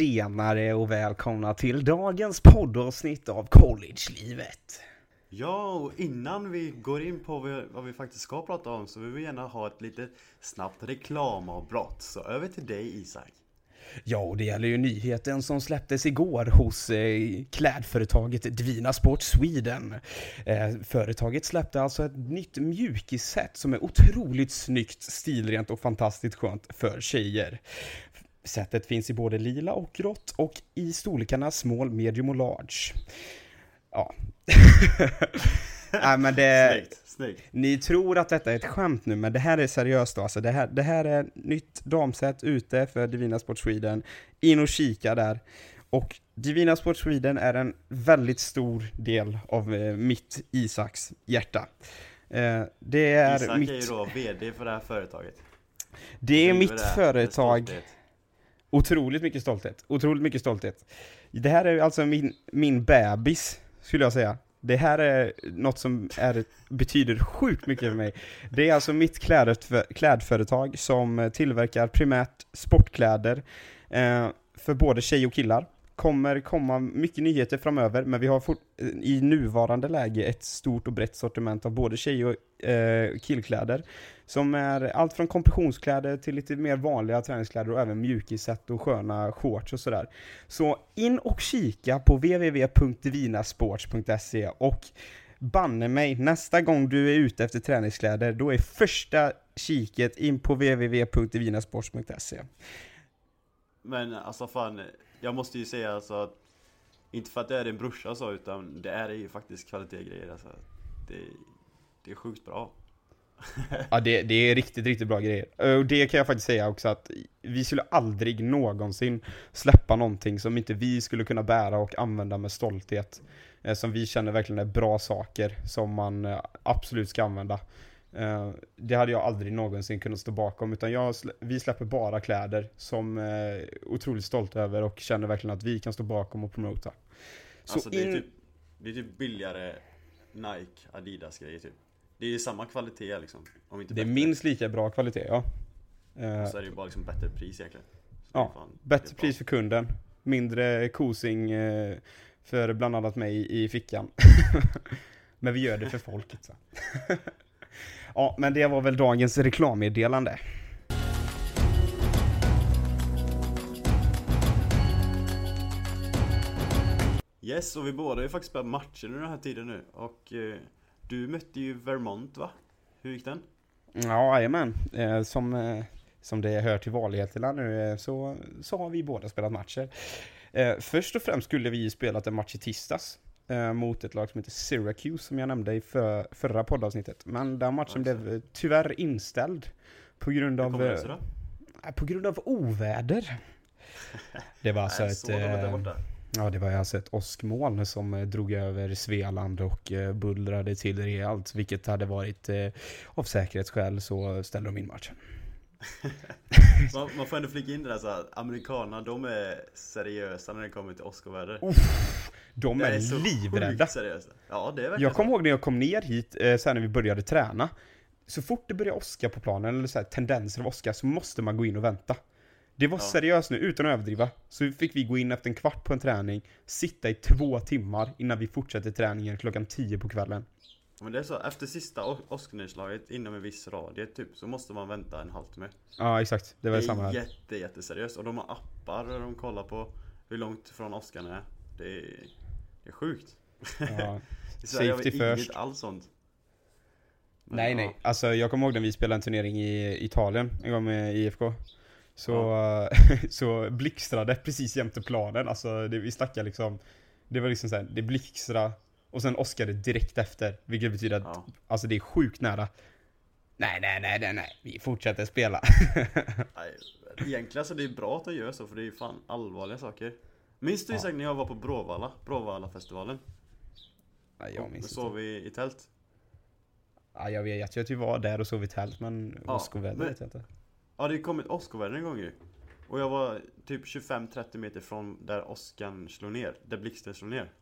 tjenare och välkomna till dagens poddavsnitt av College-livet. Ja, och innan vi går in på vad vi faktiskt ska prata om så vill vi gärna ha ett lite snabbt reklamavbrott. Så över till dig Isak. Ja, och det gäller ju nyheten som släpptes igår hos eh, klädföretaget Dvina Sport Sweden. Eh, företaget släppte alltså ett nytt mjukisset som är otroligt snyggt, stilrent och fantastiskt skönt för tjejer. Sättet finns i både lila och grått och i storlekarna small, medium och large. Ja. Nej men det... Snyggt, snyggt. Ni tror att detta är ett skämt nu, men det här är seriöst då. Alltså det här, det här är nytt damset ute för Divina Sport Sweden. In och kika där. Och Divina Sport Sweden är en väldigt stor del av eh, mitt Isaks hjärta. Eh, det är Isak mitt... är ju då VD för det här företaget. Det är mitt det företag. stolthet. Otroligt mycket stolthet. Otroligt mycket stolthet. Det här är alltså min, min bebis, skulle jag säga. Det här är något som är, betyder sjukt mycket för mig. Det är alltså mitt klädfö- klädföretag som tillverkar primärt sportkläder eh, för både tjej och killar. Kommer komma mycket nyheter framöver, men vi har fort, i nuvarande läge ett stort och brett sortiment av både tjej och eh, killkläder. Som är allt från kompressionskläder till lite mer vanliga träningskläder och även mjukisset och sköna shorts och sådär. Så in och kika på www.divinasports.se och banne mig, nästa gång du är ute efter träningskläder, då är första kiket in på www.divinasports.se. Men alltså fan, jag måste ju säga alltså att Inte för att det är din brorsa så, utan det är ju faktiskt kvalitetsgrejer alltså. Det, det är sjukt bra. Ja, det, det är riktigt, riktigt bra grejer. Och det kan jag faktiskt säga också att vi skulle aldrig någonsin släppa någonting som inte vi skulle kunna bära och använda med stolthet. Eh, Som vi känner verkligen är bra saker som man eh, absolut ska använda. Eh, Det hade jag aldrig någonsin kunnat stå bakom, utan jag, vi släpper bara kläder som eh, är otroligt stolt över och känner verkligen att vi kan stå bakom och promota. Så Alltså det är typ Det är typ billigare Nike, Adidas grejer typ. Det är ju samma kvalitet liksom. Om inte Det är bättre. minst lika bra kvalitet, ja. Eh, Så är det ju bara liksom bättre pris egentligen. Så Ja, fan- Bättre pris för kunden, mindre kosing eh, för bland annat mig i fickan. men vi gör det för folket så. ja, men det var väl dagens reklammeddelande. Yes, och vi båda har ju faktiskt spelat matcher under den här tiden nu. Och eh, du mötte ju Vermont va? Hur gick den? Ja, jajamän. Eh, som, eh, som det hör till vanligheterna nu eh, så, så har vi båda spelat matcher. Först och främst skulle vi ju spelat en match i tisdags mot ett lag som heter Syracuse som jag nämnde i för, förra poddavsnittet. Men den matchen Ja, blev tyvärr inställd på grund av, det På grund av oväder. Det var alltså ett, ja, det var alltså ett åskmoln som eh, drog över Svealand och eh, bullrade till rejält, vilket hade varit eh, av säkerhetsskäl så ställde de in matchen. Man, man får ändå flika in det där så att amerikanerna de är seriösa när det kommer till åskoväder. De Det är, är så livrädda. seriösa. Ja det är Jag kommer ihåg när jag kom ner hit, sen när vi började träna. Så fort det började åska på planen, eller så här, tendenser av åska, så måste man gå in och vänta. Det var Ja. seriöst nu, utan att överdriva. Så fick vi gå in efter en kvart på en träning, sitta i två timmar innan vi fortsatte träningen klockan tio på kvällen. Men det är så, efter sista åsknedslaget inom en viss radie typ så måste man vänta en halvtimme. Ja, exakt. Det var Det samma är här. jätte, jätteseriöst och de har appar där de kollar på hur långt från åskan är. Det är, det är sjukt. Ja. I Sverige har vi Safety inget first. alls sånt. Men Nej, ja. nej. Alltså jag kommer ihåg när vi spelade en turnering i Italien en gång med IFK. Så, så blixtrade precis jämte planen. Alltså det, vi snackar liksom, det var liksom såhär, det blixtrade och sen åskade direkt efter. Vilket betyder att, Ja. alltså det är sjukt nära. Nej, nej, nej, nej, nej. Vi fortsätter spela. Nej, egentligen så det är bra att de gör så för det är ju fan allvarliga saker. Minns du Ja. Isak när jag var på Bråvalla? Bråvalla-festivalen? Nej, jag Och minns sov inte. vi i tält? Ja, jag vet ju att vi var där och sov i tält, men Ja, åskoväder vet jag inte. Ja det kom ett åskoväder en gång ju. Och jag var typ 25-30 meter från där åskan slog ner. Där blixten slog ner.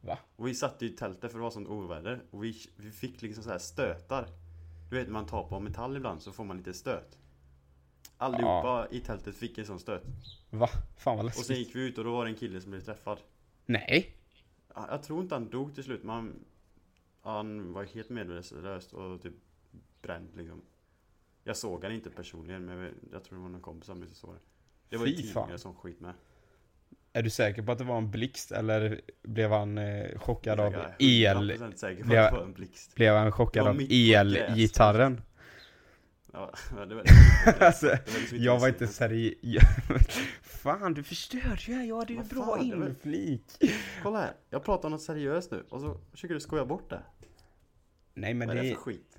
Va? Och vi satt i tältet för det var sånt oväder. Och vi, vi fick liksom så här stötar. Du vet när man tar på metall ibland så får man lite stöt. Allihopa i tältet fick en sån stöt. Va? Fan vad Och sen läskigt. gick vi ut och då var det en kille som blev träffad. Nej. Ja, Jag tror inte han dog till slut men han, han var helt medvetslös och typ bränd liksom. Jag såg han inte personligen men jag, tror det var någon kompis som inte såg det. Det var ju tidningar som skit med. Är du säker på att det var en blixt eller blev han eh, chockad av Jag är el? 100% säker på blev-. Blev han chockad av elgitarren? Ja, men det var, Alltså, liksom jag var inte som- seriös. Fan, du förstörde ju. Jag hade ju Vad bra inflik. Kolla här, jag pratar om något seriöst nu och så försöker du skoja bort det. Nej men Vad är det det, för skit?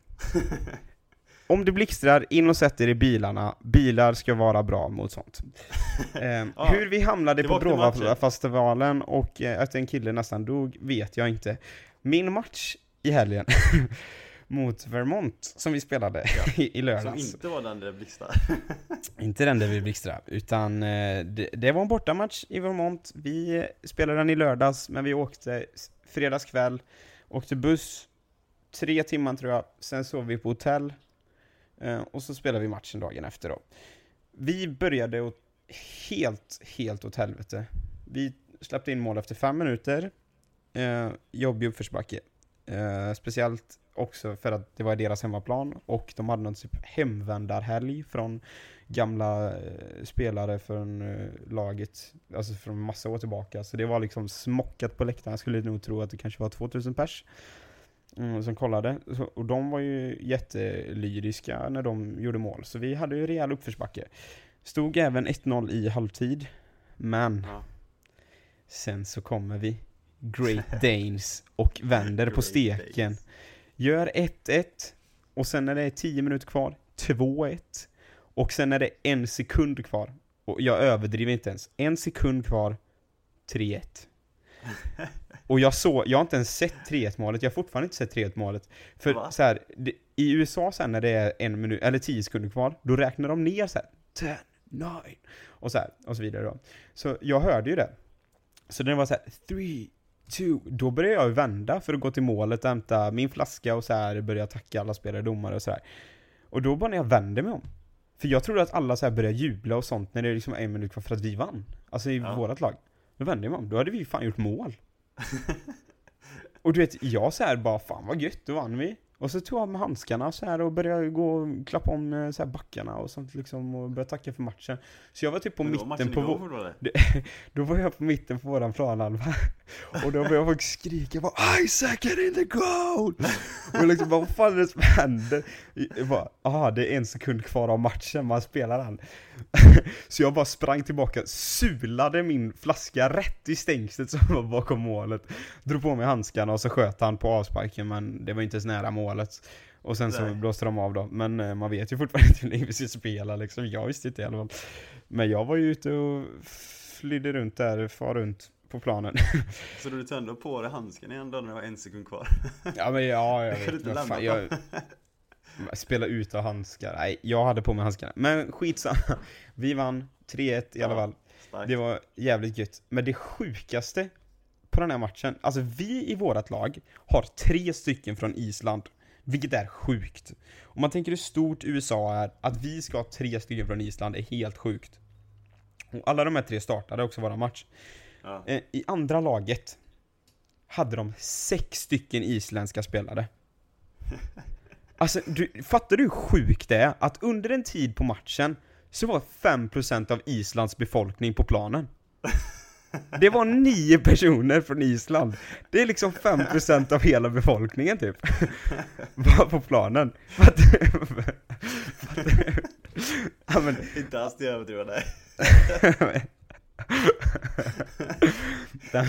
Om det blixtrar, in och sätt er i bilarna. Bilar ska vara bra mot sånt. Eh, Ja, hur vi hamnade på. Bråvallafestivalen och eh, att en kille nästan dog vet jag inte. Min match i helgen mot Vermont som vi spelade i, i Som lördags. inte var den där blixtar. Inte den där vi blixtrade, utan eh, det, det var en bortamatch i Vermont. Vi eh, spelade den i lördags, men vi åkte fredagskväll, åkte buss, tre timmar tror jag, sen sov vi på hotell, eh, Eh, och så spelade vi matchen dagen efter då. Vi började åt, helt, helt åt helvete. Vi släppte in mål efter fem minuter, eh, jobbig uppförsbacke. Eh, speciellt också för att det var deras hemmaplan och de hade någon typ hemvändarhelg från gamla eh, spelare från eh, laget, alltså från massa år tillbaka. Så det var liksom smockat på läktaren. Jag skulle nog tro att det kanske var 2000 pers mm, som kollade. Och de var ju jättelyriska när de gjorde mål. Så vi hade ju rejäl uppförsbacke. Stod även 1-0 i halvtid. Men Ja. sen så kommer vi Great Danes och vänder på steken. Gör 1-1 och sen när det är 10 minuter kvar, 2-1 och sen är det en sekund kvar. Och jag överdriver inte ens. En sekund kvar, 3-1. Och jag såg, jag har inte ens sett 3-1 målet, jag har fortfarande inte sett 3-1 målet. För Va? så här, det, i USA sen när det är en minut, eller 10 sekunder kvar, då räknar de ner så här 10, 9 och så här, och så vidare då. Så jag hörde ju det. Så det var så här 3, 2, då började jag vända för att gå till målet, hämta min flaska och så här börja tacka alla spelare, domare och så här. Och då bara när jag vände mig om. För jag trodde att alla så här började jubla och sånt när det är liksom en minut kvar för att vi vann. Alltså i Ja. vårat lag. Då vände jag mig om, då hade vi fan gjort mål. och du vet, jag så här bara fan vad gött, då vann vi. Och så tog jag med handskarna så här och började gå och klappa om eh, så här backarna och sånt liksom och började tacka för matchen. Så jag var typ på då mitten matchen på vår... fortfarande. Då var jag på mitten på våran planhalva Och då började folk skrika bara Isaac get in the goal! Och liksom bara vad fan är det som händer? Jag bara, aha det är en sekund kvar av matchen, man spelar den Så jag bara sprang tillbaka, sulade min flaska rätt i stängslet som var bakom målet. Drog på mig handskarna och så sköt han på avsparken men det var inte ens nära målet. Och sen så Nej. blåste de av då, men eh, man vet ju fortfarande inte hur länge vi ska spela liksom, jag visste inte i alla fall. Men jag var ju ute och flydde runt där, far runt på planen. Så du tog ändå på dig handsken igen då när det var en sekund kvar? Ja men ja, jag vet, men fan, jag Spela ut av handskar, nej jag hade på mig handskarna Men skitsamma, vi vann 3-1 i alla fall Starkt. Det var jävligt gött Men det sjukaste på den här matchen, alltså vi i vårat lag har tre stycken från Island vilket är sjukt. Om man tänker hur stort USA är, att vi ska ha tre stycken från Island är helt sjukt. Och alla de här tre startade också våra match. Ja. Eh, I andra laget hade de sex stycken isländska spelare. Alltså, du, fattar du hur sjukt det är? Att under en tid på matchen så var 5% av Islands befolkning på planen. Det var nio personer från Island. Det är liksom 5% av hela befolkningen typ. Var på planen. Fattar du? Fattar du? Ja, men, Inte alls det överdriva, nej.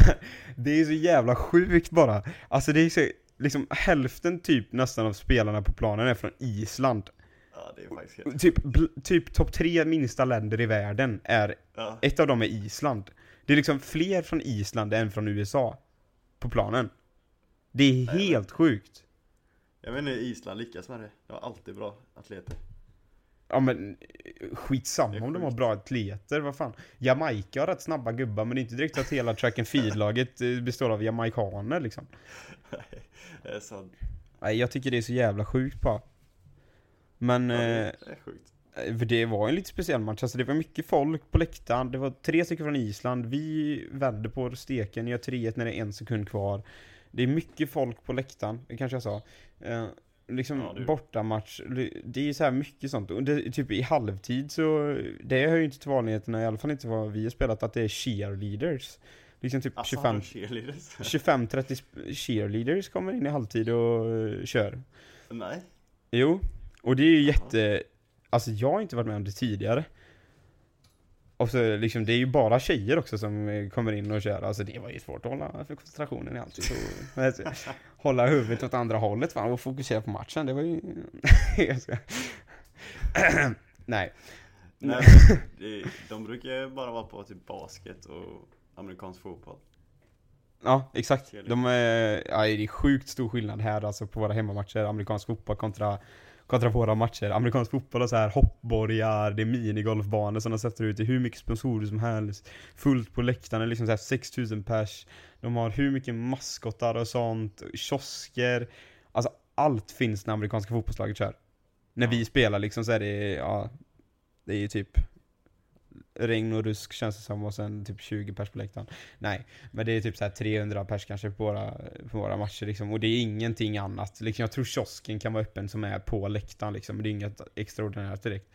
det är så jävla sjukt bara. Alltså det är så, liksom hälften typ nästan av spelarna på planen är från Island. Ja, det är faktiskt helt... Typ, typ topp tre minsta länder i världen är, Ja. ett av dem är Island. Det är liksom fler från Island än från USA på planen. Det är Nej, helt sjukt. Jag vet inte hur Island lyckas med det. De har alltid bra atleter. Ja men skitsamma om de har bra atleter, vad fan. Jamaica har rätt snabba gubbar men det är inte direkt att hela track and field-laget eh, består av jamaikaner liksom. det är sant. Nej, jag tycker det är så jävla sjukt bara. Men, Ja, det eh, är sjukt. Eh, För det var en lite speciell match, alltså det var mycket folk på läktaren, det var tre stycken från Island, vi vände på steken, gör 3-1 när det är en sekund kvar. Det är mycket folk på läktaren, det kanske jag sa. Liksom Ja, bortamatch, det är ju så här mycket sånt. Och det, typ i halvtid så, det hör ju inte till vanligheterna, i alla fall inte vad vi har spelat, att det är cheerleaders. Liksom typ Alltså, 25 han cheerleaders? 25-30 sp- cheerleaders kommer in i halvtid och eh, kör. Nej. Jo, och det är ju jätte... Alltså jag har inte varit med om det tidigare. Och så liksom, det är ju bara tjejer också som eh, kommer in och kör. Alltså det var ju svårt att hålla för koncentrationen i allt. Så, alltså, hålla huvudet åt andra hållet fan, och fokusera på matchen. Det var ju... Nej. Nej, det, de brukar ju bara vara på typ basket och amerikansk fotboll. Ja, exakt. De är, ja, det är sjukt stor skillnad här alltså på våra hemmamatcher, amerikansk fotboll kontra, kontra våra matcher. Amerikansk fotboll har så här hoppborgar, det är minigolfbanor som de sätter ut, det är hur mycket sponsorer som helst. Fullt på är liksom så här 6000 pers. De har hur mycket maskottar och sånt, kiosker. Alltså allt finns när amerikanska fotbollslaget kör. När vi spelar liksom så är det, ja, det är ju typ regn och rusk känns det som och sen typ 20 pers på läktaren. Nej, men det är typ så här 300 pers kanske på våra, på våra matcher liksom. Och det är ingenting annat. Liksom, jag tror kiosken kan vara öppen som är på läktaren liksom. Men det är inget extraordinärt direkt.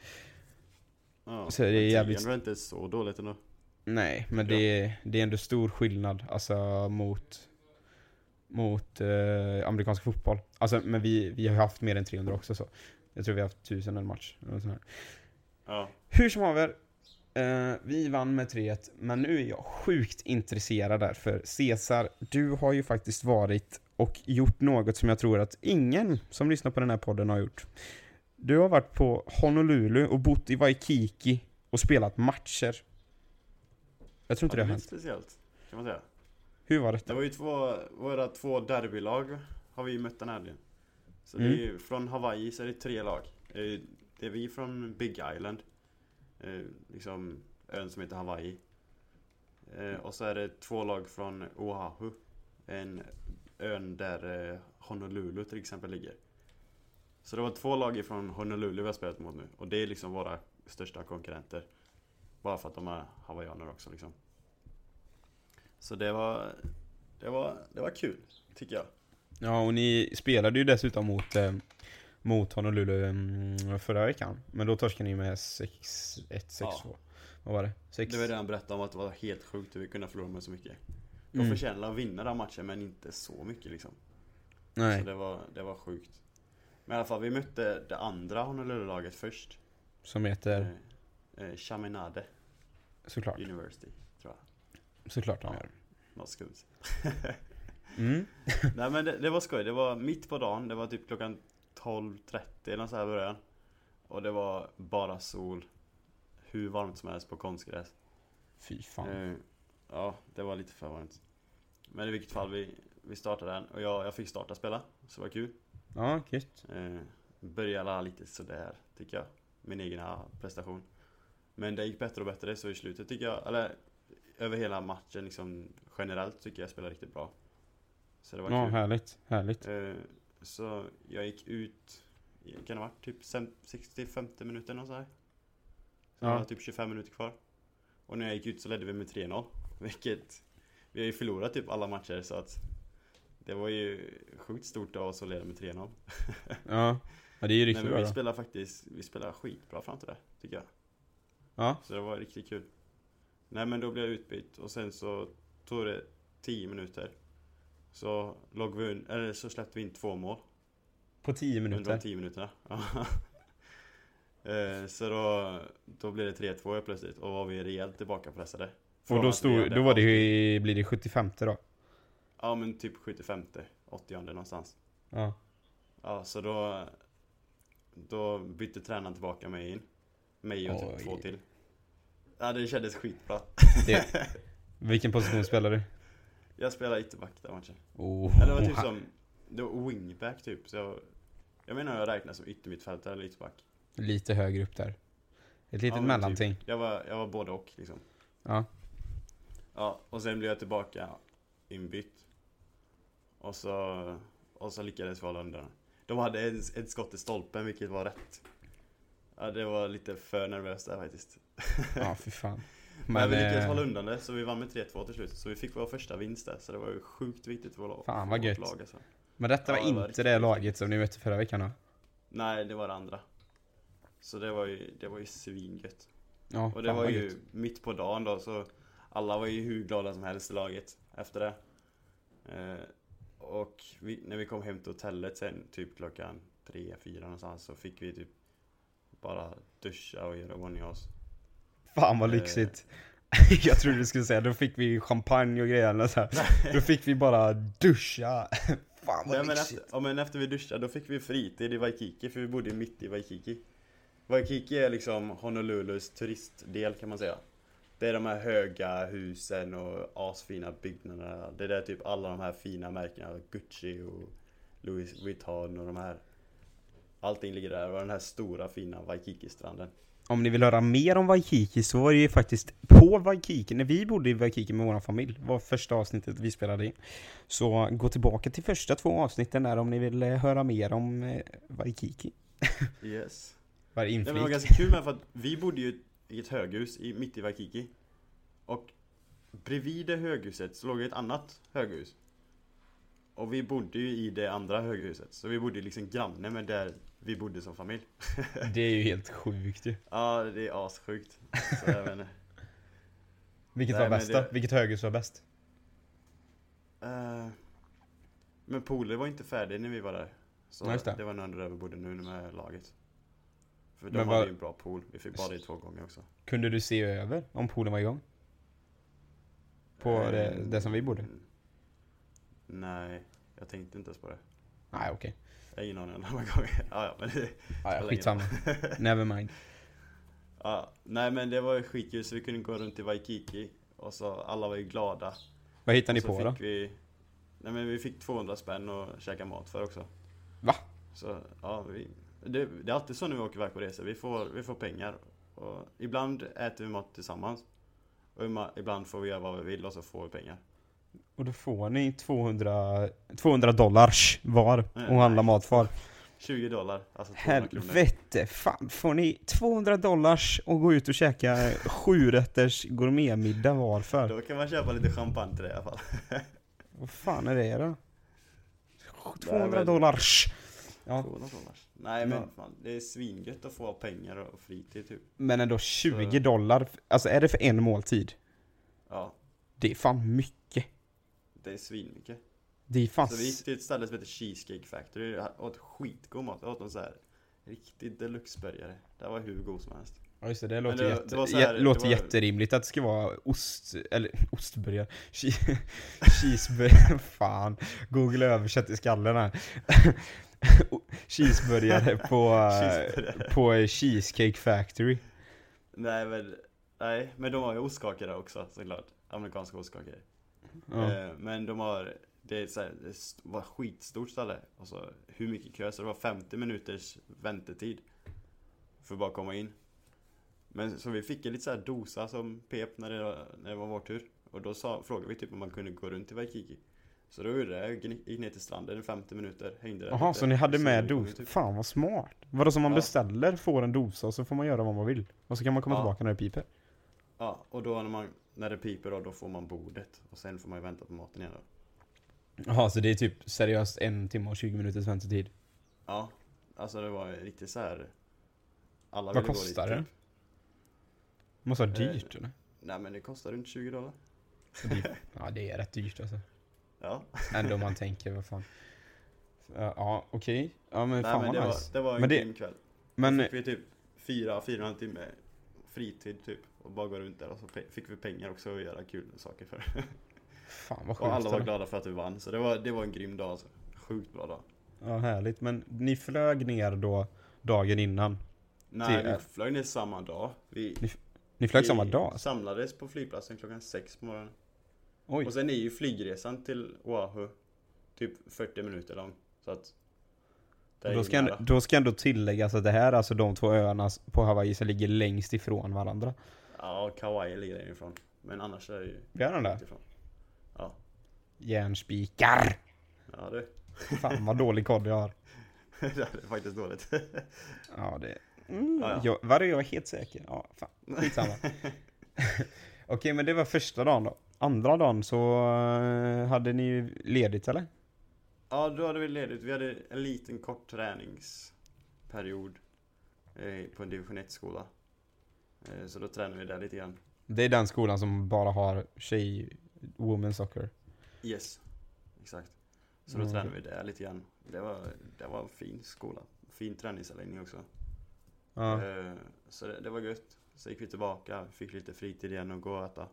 Ja, Så det är jävligt- var inte så dåligt ändå. Nej, men det är, det är ändå stor skillnad alltså mot mot eh, amerikansk fotboll. Alltså, men vi, vi har haft mer än 300 också så. Jag tror vi har haft 1000 en match. eller sånt här. Ja. Hur som haver, eh, vi vann med 3-1, men nu är jag sjukt intresserad där, för Cesar, du har ju faktiskt varit och gjort något som jag tror att ingen som lyssnar på den här podden har gjort. Du har varit på Honolulu och bott i Waikiki och spelat matcher. Jag tror inte ja, det det har hänt. speciellt. Kan man säga. Hur var Det detta? var ju två, våra två derbylag har vi mött den här helgen. Så det är Mm. ju, från Hawaii så är det tre lag. Det är vi från Big Island eh, Liksom ön som heter Hawaii. Eh, Och så är det två lag från Oahu. En ön där eh, Honolulu till exempel ligger. Så det var två lag från Honolulu vi har spelat mot nu. Och det är liksom våra största konkurrenter. Bara för att de är hawaiianer också liksom. Så det var, det var, det var kul, tycker jag. Ja, och ni spelade ju dessutom mot, eh, mot Honolulu mm, förra veckan. Men då torskade ni med 6-1, 6-2. Ja. Vad var det? 6? Det var redan berättat om att det var helt sjukt hur vi kunde förlora med så mycket. De Mm. förtjänade att vinna den matchen men inte så mycket liksom. Nej. Så det var, det var sjukt. Men i alla fall, vi mötte det andra Honolulu-laget först. Som heter, Eh, eh, Chaminade såklart. University, tror jag. Såklart de Ja. gör. Något skumt. Mm. Nej men det, det var skoj, det var mitt på dagen, det var typ klockan 12.30 eller så här början. Och det var bara sol. Hur varmt som helst på konstgräs. Fy fan. Eh, ja, det var lite för varmt. Men i vilket fall, vi, vi startade den och jag, jag fick starta spela. Så det var kul. Ja, gött. Eh, började lite sådär, tycker jag. Min egna prestation. Men det gick bättre och bättre, så i slutet tycker jag, eller över hela matchen liksom generellt tycker jag spelade riktigt bra. Så det var Ja, kul. härligt. Härligt. Eh, så jag gick ut, kan det ha varit typ 60-50 minuter och så här. Så Ja. det var typ 25 minuter kvar. Och när jag gick ut så ledde vi med 3-0. Vilket, vi har ju förlorat typ alla matcher så att det var ju sjukt stort av oss att leda med 3-0. Ja. ja, det är ju Nej, riktigt men bra vi spelar faktiskt, vi spelar skitbra fram till det, tycker jag. Ja. Så det var riktigt kul. Nej men då blev jag utbytt och sen så tog det 10 minuter. Så låg vi eller så släppte vi in två mål. På 10 Under minuter. de 10 minuterna. Eh, så då, då blev det 3-2 helt plötsligt och var vi rejält tillbakapressade. Och då, stod, då var det ju, blir det 75 då? Ja men typ 75 80 någonstans. Ja. Ja så då Då bytte tränaren tillbaka mig in. Mig och typ två till. Ja det kändes skitbra. Det, vilken position spelar du? Jag spelade ytterback den matchen. Oh, Eller det var typ som Det var wingback typ. Så jag, jag menar jag räknas som yttermittfältare eller ytterback. Lite högre upp där. Ett litet Ja, men mellanting. Jag var, jag var både och liksom. Ja. Ja, och sen blev jag tillbaka inbytt. Och så, och så lyckades vi hålla undan. De hade ett, ett skott i stolpen, vilket var rätt. Ja, det var lite för nervöst där faktiskt. Ja, fy fan. Men, vi lyckades eh, hålla undan det, så vi vann med 3-2 till slut. Så vi fick vår första vinst där, så det var ju sjukt viktigt för vår Fan, vad vårt gött. lag alltså. Men detta var inte det laget som ni mötte förra veckan va? Nej, det var det andra. Så det var ju, det var ju svingött. Ja, Och det var ju gött. mitt på dagen då, så alla var ju hur glada som helst i laget efter det. Eh, och vi, när vi kom hem till hotellet sen, typ klockan tre, fyra någonstans, så fick vi typ bara duscha och göra i ordning oss. Fan vad Eh. lyxigt. Jag trodde du skulle säga, då fick vi champagne och grejer så här. Då fick vi bara duscha. Fan vad Nej, men, lyxigt. efter, ja, men efter vi duschade, då fick vi fritid i Waikiki, för vi bodde mitt i Waikiki. Waikiki är liksom Honolulus turistdel kan man säga. Det är de här höga husen och asfina byggnaderna. Det är där typ alla de här fina märkena, Gucci och Louis Vuitton och de här. Allting ligger där och den här stora fina Waikiki-stranden. Om ni vill höra mer om Waikiki så var det ju faktiskt på Waikiki, när vi bodde i Waikiki med vår familj, var första avsnittet vi spelade in. Så gå tillbaka till första två avsnitten där om ni vill eh, höra mer om eh, Waikiki. Yes. Bara Det var inflik. ganska kul med för att vi bodde ju i ett höghus i, mitt i Waikiki. Och bredvid det höghuset så låg ett annat höghus. Och vi bodde ju i det andra höghuset. Så vi bodde liksom granne med där vi bodde som familj. Det är ju helt sjukt ju. Ja, det är assjukt. Så jag vet inte. Vilket Nej, var bäst det-? Vilket höghus var bäst? Eh, Men poolen var inte färdig när vi var där. Så just det. det. var nog där vi bodde nu med laget. För de Men hade vad- ju en bra pool. Vi fick bada i två gånger också. Kunde du se över om poolen var igång? På det, Eh, det som vi bodde? Nej, jag tänkte inte ens på det. Nej okej. Jag har ingen aning om de här gången. Ja, ja, men det, Ja, ja, skitsamma. Never mind. ja, nej men det var ju skitkul så vi kunde gå runt i Waikiki och så alla var ju glada. Vad hittade ni på då? Vi, nej men vi fick 200 spänn och käka mat för också. Va? Så ja, vi, det, det är alltid så när vi åker iväg på resor. Vi får, vi får pengar. Och ibland äter vi mat tillsammans. Och ibland får vi göra vad vi vill och så får vi pengar. Och då får ni 200, 200 dollars var Nej, och handla nej. mat för. 20 dollar, alltså 200 kronor. Helvete, fan får ni 200 dollars och gå ut och käka sju rätters gourmetmiddag var för? Då kan man köpa lite champagne till det i alla fall. Vad fan är det då? 200 men- dollars! Ja, 200 dollar. Nej men Ja. fan, det är svingött att få pengar och fritid typ. men ändå 20 Så- dollar, alltså är det för en måltid? Ja, Det är fan mycket. Det är svinmycket. Det är fan... Så vi gick till ett ställe som heter Cheesecake Factory och åt skitgod mat. Jag åt en så här riktig deluxe-burgare. Det var hur god som helst. Ja just det, det låter, det- jätte, det här- jä- låter var- jätterimligt att det ska vara ost, eller ostburgare, Che- cheeseburgare, fan, google översätt i skallen här. Cheeseburgare på, eh, på Cheesecake Factory. Nej men, nej, men de har ju ostkakor där också såklart. Amerikanska ostkakor. Ja. Eh, men de har, det är så här, det var skitstort ställe. Och så hur mycket kö, så det var 50 minuters väntetid. För att bara komma in. Men så vi fick en lite så här dosa som pep när det, var- när det var vår tur. Och då sa, frågade vi typ om man kunde gå runt i Waikiki. Så då gjorde jag, gick ner till stranden i 50 minuter, hängde där Jaha, så ni hade med kom vi dos? typ. Fan vad smart. Vadå som man Ja. beställer, får en dosa och så får man göra vad man vill? Och så kan man komma Ja. tillbaka när det piper? Ja, och då när, man, när det piper då, då får man bordet. Och sen får man ju vänta på maten igen då. Jaha, så det är typ seriöst en timme och 20 minuters väntetid? Ja, alltså det var riktigt så här. Alla Vad kostar det? typ. Måste vara Eh, dyrt eller? Nej men det kostar runt 20 dollar. Det- Ja det är rätt dyrt alltså. Ja, Ändå man tänker, vad fan. Ja, okej. Ja men nej fan men det vad var, nice. det var en Men det- grym kväll. Men, Då fick vi typ fyra, fyra och en timme fritid typ. Och bara gå runt där och så fick vi pengar också och göra kul saker för. fan vad Och alla sjukt. var glada för att vi vann. Så det var, det var en grym dag alltså. Sjukt bra dag. Ja härligt. Men ni flög ner då dagen innan? Nej, Till- vi flög ner samma dag. Vi, Ni flög vi samma dag? samlades på flygplatsen klockan sex på morgonen. Oj. Och sen är ju flygresan till Oahu typ 40 minuter lång. Så att... Då ska, ändå, då ska ändå tilläggas att det här är alltså de två öarna på Hawaii som ligger längst ifrån varandra. Ja, Kauai ligger inifrån. Men annars är det ju Gör den det? ifrån. Ja, Järnspikar! ja det, Fan vad dålig koll jag har. det är faktiskt dåligt. Ja det... Mm, Ja, ja. Jag, var det jag var helt säker? Ja, fan. Skitsamma. Okej, men det var första dagen då. Andra dagen så eh, hade ni ju ledigt eller? Ja, då hade vi ledigt. Vi hade en liten kort träningsperiod eh, på en division 1-skola. Eh, så då tränade vi där lite grann. Det är den skolan som bara har tjej, women soccer. Yes, exakt. Så då Mm. tränade vi där lite grann. Det var, det var en fin skola. Fin träningsanläggning också. Ja. Eh, så det, det var gött. Så gick vi tillbaka, fick lite fritid igen och gå och äta.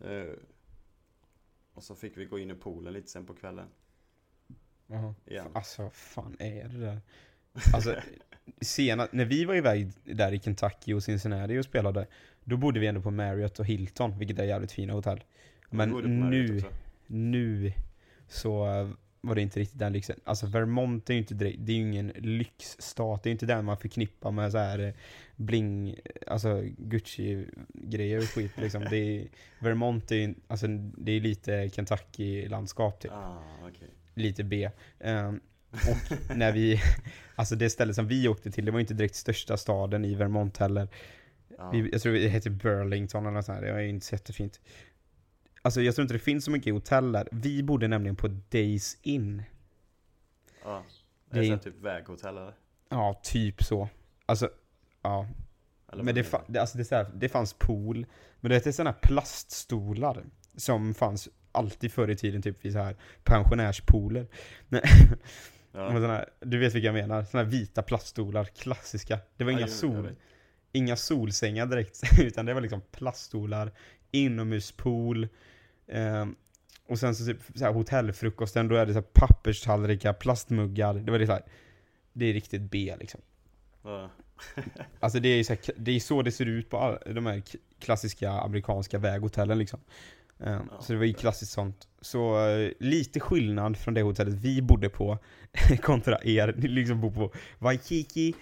Eh, och så fick vi gå in i poolen lite sen på kvällen. Jaha. Igen. Alltså vad fan är det där? Alltså, sena, när vi var iväg där i Kentucky och Cincinnati och spelade, då bodde vi ändå på Marriott och Hilton, vilket är jävligt fina hotell. Men nu, nu så eh, var det inte riktigt den lyxen. Alltså Vermont är ju inte direkt, det är ju ingen lyxstat, det är inte den man förknippar med så här eh, bling, alltså Gucci-grejer och skit liksom. Det är, Vermont är ju, alltså det är lite Kentucky-landskap typ Ah, okej. lite B. Ehm, och när vi, alltså det stället som vi åkte till, det var inte direkt största staden i Vermont heller. Ja. Vi, jag tror det heter Burlington eller något sånt det var ju inte så jättefint. Alltså jag tror inte det finns så mycket hotell där. Vi bodde nämligen på Days Inn. Ja. Det Det är in- här typ väghotell eller? Ja, typ så. Alltså, ja. eller Men det, fa- det, alltså det, här, det fanns pool, men det är sådana här plaststolar som fanns alltid förr i tiden, typ vid så här pensionärspooler. Ja. Såna här, du vet vilka jag menar? Såna här vita plaststolar, klassiska. Det var Ja, inga, sol, inga solsängar direkt, utan det var liksom plaststolar, inomhuspool, ehm, och sen så typ så här hotellfrukosten, då är det så här papperstallrikar, plastmuggar, det var det så här, det är riktigt B liksom. Ja. Alltså det är, så här, det är så det ser ut på all, de här klassiska amerikanska väghotellen liksom. Ja, så det var ju klassiskt sånt. Så eh, lite skillnad från det hotellet vi bodde på kontra er. Ni liksom bor på Waikiki,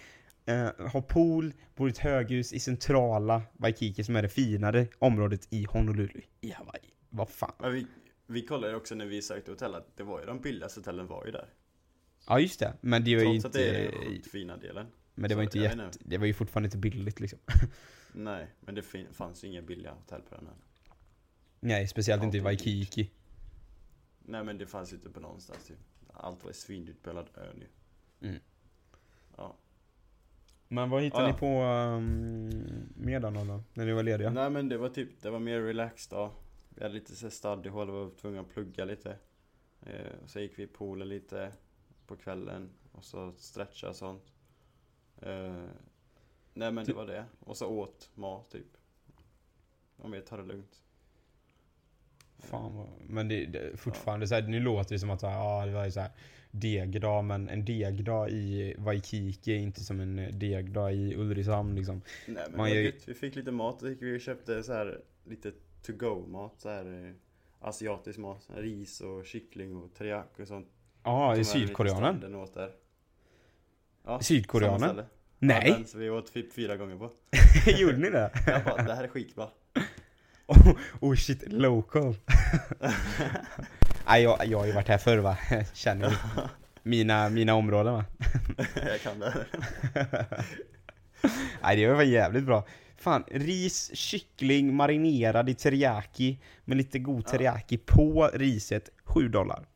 eh, har pool, bor i ett höghus i centrala Waikiki som är det finare området i Honolulu i Hawaii. Vad fan. Men vi, vi kollade också när vi sökte hotell att det var ju de billigaste hotellen var ju där. Ja just det, men det var ju Trots att det är inte... den sjukt fina delen. Men det var inte jätte... inte. Det var ju fortfarande inte billigt liksom. Nej, men det fanns ju inga billiga hotell på den här. Nej, speciellt inte i dyrt. Waikiki. Nej men det fanns ju inte på någonstans typ. Allt var svindyrt på hela ön ju. Mm. Ja. Men vad hittade Ja, ni på um, med då, då, när ni var lediga? Nej men det var typ, det var mer relaxed då. Vi hade lite vi var tvungna att plugga lite. Eh, och så gick vi i poolen lite på kvällen och så stretcha och sånt. Eh, nej men det var det. Och så åt mat typ. Om vi tar det lugnt. Fan vad, men det, det fortfarande så här, nu låter det som att så här, ja, det var ju så här degdag, men en degdag i Waikiki är inte som en degdag i Ulricehamn liksom. Nej men Man gör gött. Vi fick lite mat, vi köpte så här lite to go mat så här eh, asiatisk mat, ris och kyckling och teriyaki och sånt. Ja, i är lite Sydkoreanen? åt där. Ja, Sydkoreanen? ställe. Ja, Nej! den vi åt typ fyra gånger på. Gjorde ni det? Jag bara, det här är skitbra. Oh, oh shit, local. Nej, jag, jag har ju varit här förr va, känner ju mina, mina områden va. jag kan det. Nej det var jävligt bra. Fan, ris, kyckling marinerad i teriyaki med lite god Ja. teriyaki på riset, 7 dollar.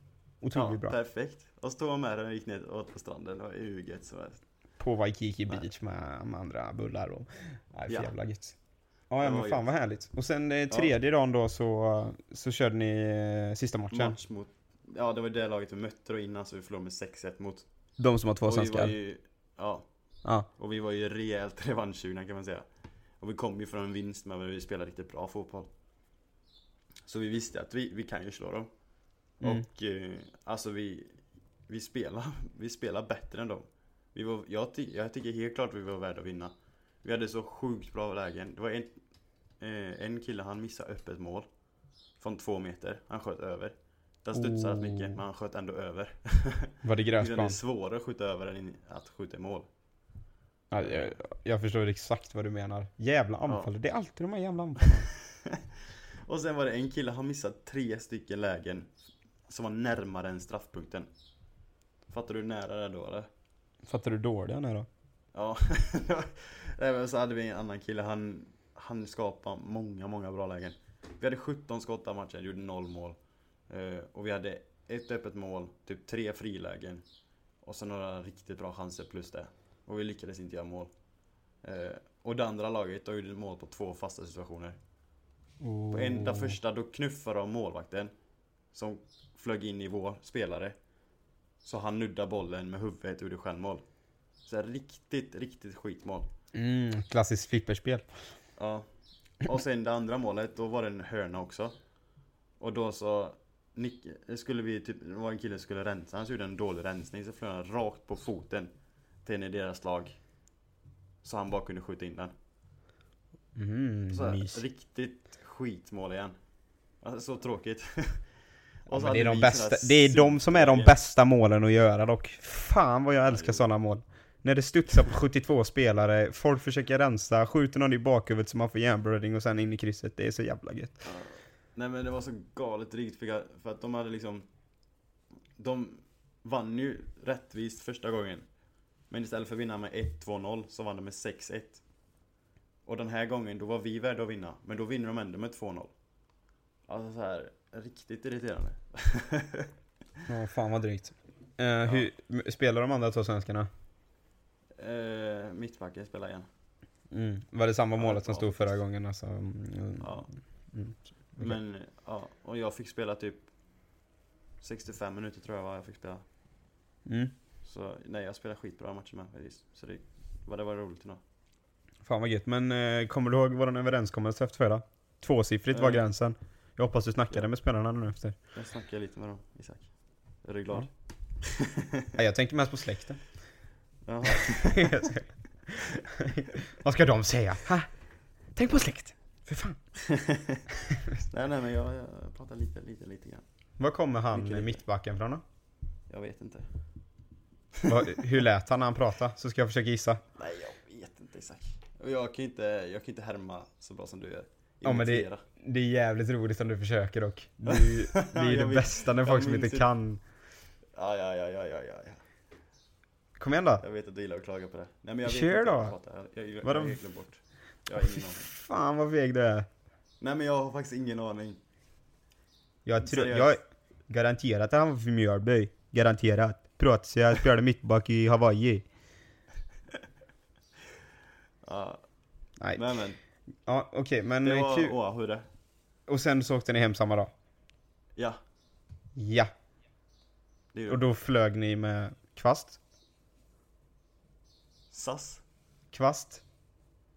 Otroligt Ja, bra. perfekt. Och stå med den och gick ner och åt på stranden. Det var ju gött så här. På Waikiki Nej. Beach med, med andra bullar och... Nej, för Ja. jävla gött. Ja, ja men fan vad härligt. Och sen eh, tredje dagen då så, så körde ni eh, sista matchen. Match mot, ja det var det laget vi mötte då innan så vi förlorade med 6-1 mot. De som har två svenskar. ju, ja, Ja. och vi var ju rejält revanschsugna kan man säga. Och vi kom ju från en vinst men vi spelade riktigt bra fotboll. Så vi visste att vi, vi kan ju slå dem. Mm. Och eh, alltså vi, vi spelar, vi spelar bättre än dem. Vi var, jag, ty, jag tycker helt klart vi var värda att vinna. Vi hade så sjukt bra lägen. Det var en, eh, en kille han missade öppet mål. Från två meter. Han sköt över. Den studsade rätt mycket men han sköt ändå över. Var det Det är gräsplan? svårare att skjuta över än att skjuta i mål. Ja, jag, jag förstår exakt vad du menar. Jävla Ja. anfall. Det är alltid de här jävla anfallen. Och sen var det en kille, han missade tre stycken lägen som var närmare än straffpunkten. Fattar du hur nära det är då eller? Fattar du dåliga nu då? Ja, Nej, men så hade vi en annan kille, han, han skapade många, många bra lägen. Vi hade 17 skott den matchen, gjorde noll mål. Eh, och vi hade ett öppet mål, typ tre frilägen. Och så några riktigt bra chanser plus det. Och vi lyckades inte göra mål. Eh, och det andra laget, då gjorde mål på två fasta situationer. På enda första, då knuffade de målvakten. Som flög in i vår spelare. Så han nuddade bollen med huvudet och gjorde självmål. Så här, riktigt, riktigt skitmål. Mm, klassiskt flipperspel. Ja. Och sen det andra målet, då var det en hörna också. Och då så Nick, skulle vi typ, det var en kille som skulle rensa, han gjorde en dålig rensning så flög han rakt på foten till en i deras lag. Så han bara kunde skjuta in den. Mm, Så här, riktigt skitmål igen. Alltså, så tråkigt. Ja, det, är de bästa, det är de som är de bästa målen att göra dock. Fan vad jag älskar sådana mål. När det studsar på 72 spelare, folk försöker rensa, skjuter någon i bakhuvudet så man får hjärnblödning och sen in i krysset. Det är så jävla gött. Ja. Nej men det var så galet rikt för, för att de hade liksom De vann ju rättvist första gången Men istället för att vinna med 1-2-0 så vann de med 6-1 Och den här gången då var vi värda att vinna Men då vinner de ändå med 2-0 Alltså så här riktigt irriterande Ja, fan vad drygt. Eh, hur, spelar de andra två svenskarna? Eh, Mittbacken spelar igen Mm. Var det samma Ja, målet som bra stod förra gången alltså? Mm. Ja Mm. Men ja, och jag fick spela typ 65 minuter tror jag var jag fick spela Mm. Så nej jag spelade skitbra matcher med faktiskt Så det, det var roligt ändå Fan vad gött, men eh, kommer du ihåg vår överenskommelse efter förra? Tvåsiffrigt var Eh. gränsen. Jag hoppas du snackade Ja. med spelarna nu efter. Jag snackade lite med dem, Isak. Är du glad? Nej, jag tänker mest på släkten. Vad ska de säga? Ha? Tänk på släkt. För fan. nej nej men jag, jag pratar lite, lite, lite grann. Var kommer han Mycket lite. mittbacken från då? Jag vet inte. Hur lät han när han pratade? Så ska jag försöka gissa. Nej jag vet inte. Och jag kan ju inte, jag kan inte härma så bra som du gör. Ja, men det-. Det är jävligt roligt om du försöker dock. Det är ju det, är ju det Jag minns- bästa när folk som inte. kan. Ja, ja, ja, ja, ja, ja. Kom igen då. Jag vet att du gillar att klaga på det. Nej men jag vet Kör då. jag. Jag, jag, jag, Vadå? jag helt glömt bort. Jag har ingen aning. Fan vad veg du är. Nej men jag har faktiskt ingen aning. Jag tror, jag garanterat att han var från Mjölby. Garanterat. Pratade jag spelade mittback i Hawaii. Ja, Nej. men men. Ja okej men Det var kul. Det. Och sen så åkte ni hem samma dag? Ja, Ja. Och då flög ni med kvast? SAS. Kvast?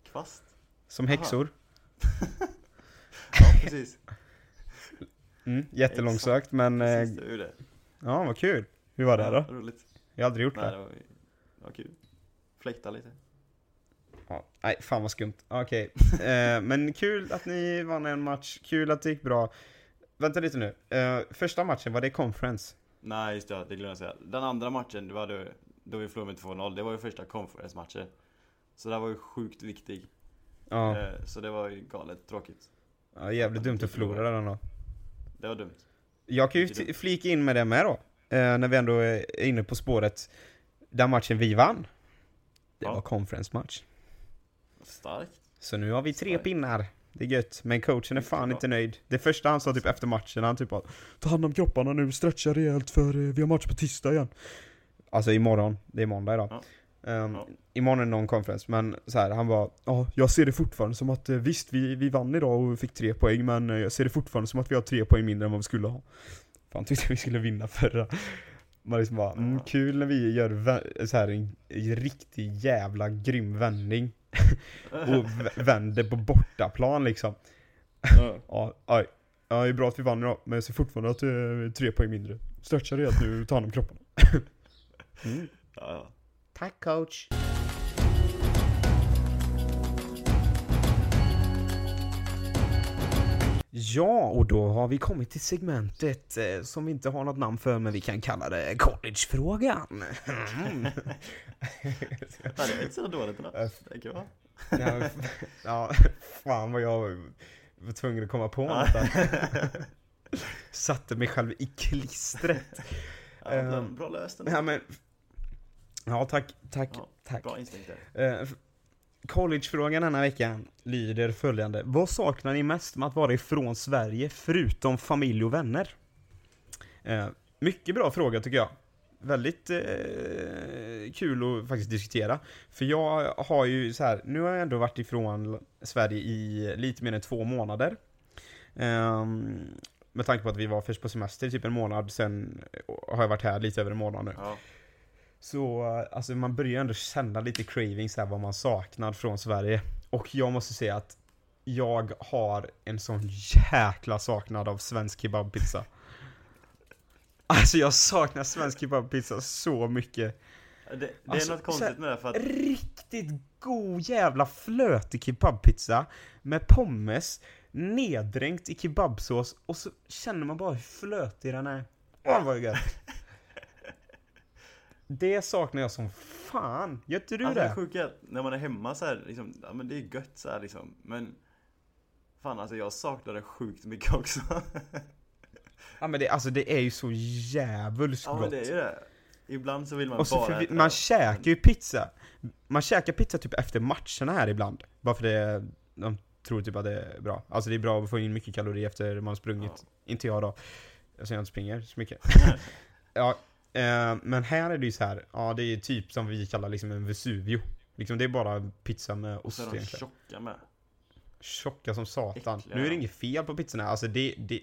Kvast. Som häxor? Ja precis. Mm, jättelångsökt men... Eh, Precis, det är det. ja vad kul. Hur var det Ja, då? Roligt. Jag har aldrig gjort Nej, det. det var, det var kul. Fläkta lite. Ja, nej, fan vad skumt. Okej. Eh, men kul att ni vann en match, kul att det gick bra. Vänta lite nu. Eh, första matchen, var det conference? Nej just det, det glömde jag säga. Den andra matchen, det var då, då vi förlorade med 2-0. Det var ju första conference-matchen. Så det var ju sjukt viktig. Ja, Eh, Så det var ju galet tråkigt. ja jävligt dumt att förlora den då. Det var dumt. Jag kan ju Mycket t- flika in med det med då. Eh, när vi ändå är inne på spåret. Den matchen vi vann. Det Ja. var conference-match. Starkt. Så nu har vi tre Starkt. pinnar. Det är gött, men coachen är fan inte nöjd. Det första han sa typ efter matchen, han typ bara Ta hand om kropparna nu, stretcha rejält för eh, vi har match på tisdag igen. Alltså imorgon, det är måndag idag. Ja. Ehm, Ja. Imorgon är någon conference, men så här, han var Ja, jag ser det fortfarande som att eh, visst, vi, vi vann idag och fick tre poäng, men eh, jag ser det fortfarande som att vi har tre poäng mindre än vad vi skulle ha. Fan tyckte vi skulle vinna förra. Man liksom bara, mm, kul när vi gör så här, en, en riktig jävla grym vändning och vänder på bortaplan liksom. Ja. Ja, aj. Ja, det är bra att vi vann idag, men jag ser fortfarande att det är tre poäng mindre. Stretcha rejält nu, ta hand om kropparna. mm. Ja. Tack coach. Ja, och då har vi kommit till segmentet eh, som vi inte har något namn för, men vi kan kalla det collegefrågan. Mm. Det är inte så dåligt ändå. Äh, Det ja, fan vad jag var tvungen att komma på något där. Satte mig själv i klistret. Ja, Ehm, bra löst ändå. Ja, men, Ja, tack, tack, Ja, tack. Bra instinkt där. Eh, Collegefrågan denna vecka lyder följande. Vad saknar ni mest med att vara ifrån Sverige förutom familj och vänner? Eh, mycket bra fråga tycker jag. Väldigt eh, kul att faktiskt diskutera. För jag har ju så här, nu har jag ändå varit ifrån Sverige i lite mer än två månader. Ehm, med tanke på att vi var först på semester typ en månad, sen har jag varit här lite över en månad nu. Ja. Så alltså man börjar ändå känna lite cravings här vad man saknar från Sverige. Och jag måste säga att jag har en sån jäkla saknad av svensk kebabpizza. Alltså jag saknar svensk kebabpizza så mycket. Det, det är Alltså, något konstigt med det för att Riktigt god jävla flötig kebabpizza med pommes, neddränkt i kebabsås och så känner man bara hur flötig den är. Åh vad gött! Det saknar jag som fan. Gör inte du Alltså det det? sjuka är att när man är hemma så här, liksom, ja men det är gött så här liksom, men Fan alltså jag saknar det sjukt mycket också Ja men det, alltså det är ju så jävulskt Ja men gott. det är ju det Ibland så vill man Och så bara för, äta man käkar ju pizza. Man käkar pizza typ efter matcherna här ibland. Bara för det, de tror typ att det är bra. Alltså det är bra att få in mycket kalorier efter man har sprungit. Ja. Inte jag då. Säger jag inte springer så mycket. ja, eh, men här är det ju så här. ja det är typ som vi kallar liksom en Vesuvio. Liksom det är bara pizza med Och ost så är de egentligen. tjocka med Tjocka som satan. Äckliga, nu är det inget fel på pizzorna, alltså det, det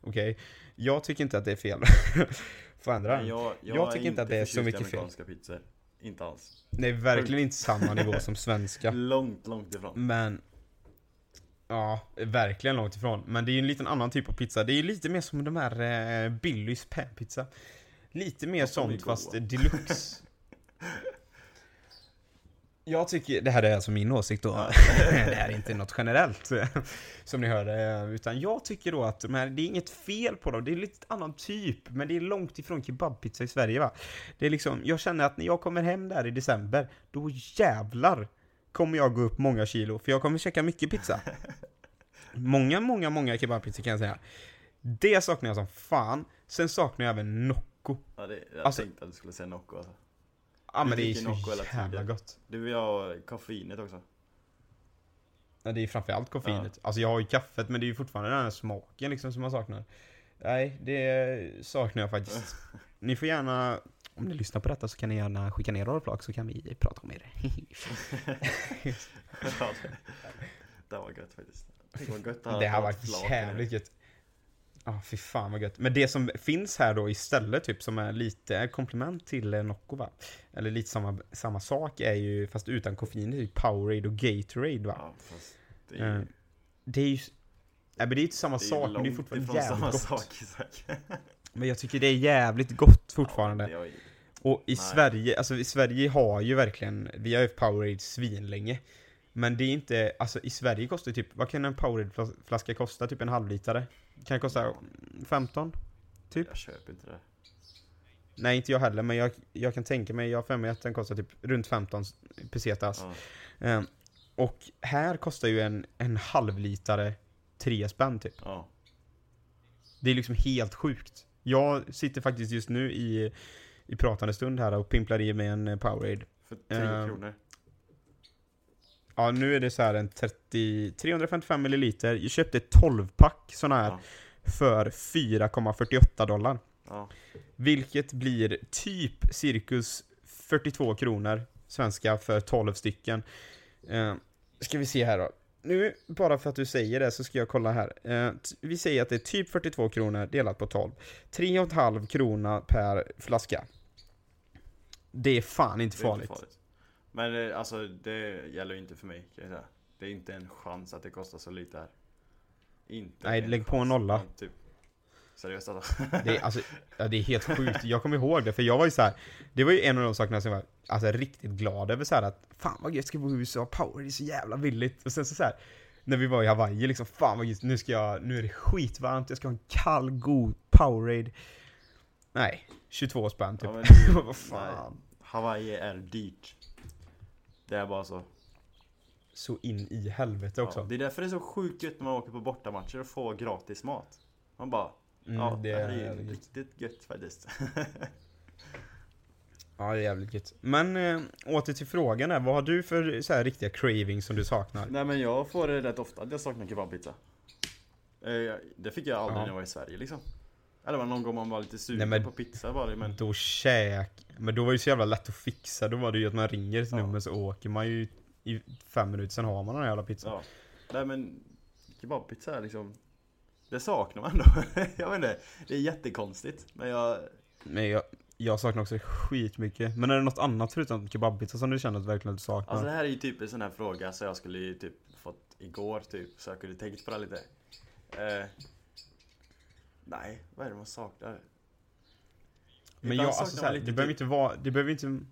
Okej, jag tycker inte att det är fel. Får ändra den. jag, jag, Jag tycker inte att det är så mycket fel. pizzor Inte alls är verkligen inte samma nivå som svenska. Långt, långt ifrån Men Ja, verkligen långt ifrån. Men det är ju en liten annan typ av pizza. Det är ju lite mer som de här eh, Billys panpizza. Lite mer sånt fast deluxe. Jag tycker, det här är alltså min åsikt då. Det här är inte något generellt. Som ni hörde. eh, Utan jag tycker då att de här, det är inget fel på dem. Det är lite annan typ. Men det är långt ifrån kebabpizza i Sverige va. Det är liksom, jag känner att när jag kommer hem där i december, då jävlar kommer jag gå upp många kilo. För jag kommer käka mycket pizza. Många, många, många kebabpizzor kan jag säga. Det saknar jag som fan. Sen saknar jag även Nocco. Ja, det, Jag Alltså- tänkte att du skulle säga Nocco alltså. Ja Du men det är Nocco så jävla gott. Du vill ha koffeinet också Ja, det är framförallt koffeinet. Alltså jag har ju kaffet men det är ju fortfarande den här smaken liksom som man saknar. Nej, det saknar jag faktiskt. Ni får gärna, om ni lyssnar på detta så kan ni gärna skicka ner rollflag så kan vi prata om er. Ja, det, det var gött faktiskt Tänk vad gött det har varit flak jävligt gött. Ja, fy fan vad gött. Men det som finns här då istället, typ som är lite komplement till eh, Nocco va? Eller lite samma, samma sak är ju, fast utan koffein, typ Powerade och Gatorade va? Ja, fast det är Eh, ju Det är ju... Nej men det är inte samma sak, men det är fortfarande jävligt samma gott. sak Men jag tycker det är jävligt gott fortfarande. Ja, är- Och i Nej. Sverige, alltså i Sverige har ju verkligen, vi har ju Powerade svinlänge. Men det är inte, alltså i Sverige kostar typ, vad kan en Powerade-flaska kosta? Typ en halvlitare? Kan kosta 15? Typ? Jag köper inte det Nej inte jag heller, men jag, jag kan tänka mig, jag har för mig att den kostar typ runt 15 pesetas. ja. Eh, och här kostar ju en, en halvlitare 3 spänn typ. ja. Det är liksom helt sjukt. Jag sitter faktiskt just nu i, i pratande stund här och pimplar i mig en Powerade. För 10 Eh, kronor Ja, nu är det så här en 30, 355 milliliter. Jag köpte ett 12-pack sån här Ja. för 4,48 dollar. Ja, Vilket blir typ cirkus 42 kronor svenska för 12 stycken. Eh, ska vi se här då. Nu, bara för att du säger det, så ska jag kolla här. Eh, vi säger att det är typ 42 kronor delat på 12. 3,5 krona per flaska. Det är fan inte farligt. inte farligt Men eh, alltså det gäller ju inte för mig kan jag säga Det är inte en chans att det kostar så lite här Inte Nej, lägg på en chans. nolla. Ja, typ. Seriöst alltså Det är, alltså, ja, det är helt sjukt. Jag kommer ihåg det, för jag var ju så här. Det var ju en av de sakerna som jag var alltså, riktigt glad över så här att Fan vad gött, ska bo i USA, power, det är så jävla billigt. Och sen så, så här, När vi var i Hawaii liksom, fan vad gött, nu ska jag, nu är det skitvarmt, jag ska ha en kall, god Powerade. Nej, 22 spänn typ. Ja, men fan. Hawaii är dyrt Det är bara så Så in i helvete också. ja, Det är därför det är så sjukt gött när man åker på bortamatcher och får gratis mat Man bara Mm, Ja, det det här är är ju gött. riktigt gött faktiskt Ja, Ja, det är jävligt gött. Men äh, åter till frågan här, vad har du för så här, riktiga cravings som du saknar? Nej men jag får det rätt ofta att jag saknar kebabpizza. Eh, det fick jag aldrig Ja. när jag var i Sverige liksom. Eller var någon gång man var lite sugen Nej, på pizza var det men Då käk... Men då var det ju så jävla lätt att fixa, då var det ju att man ringer ett Ja. nummer så åker man ju i fem minuter, sen har man den jävla pizzan. ja. Nej men kebabpizza liksom Det saknar man då. jag vet inte. Det är jättekonstigt. Men jag Men jag, jag saknar också skitmycket. Men är det något annat förutom kebabpizza som du känner att verkligen du saknar? Alltså det här är ju typ en sån här fråga så jag skulle ju typ fått igår typ Så jag kunde tänkt på det lite eh, Nej, vad är det man saknar? men ibland jag, alltså såhär, lite det behöver typ- inte vara, det behöver inte... Mm.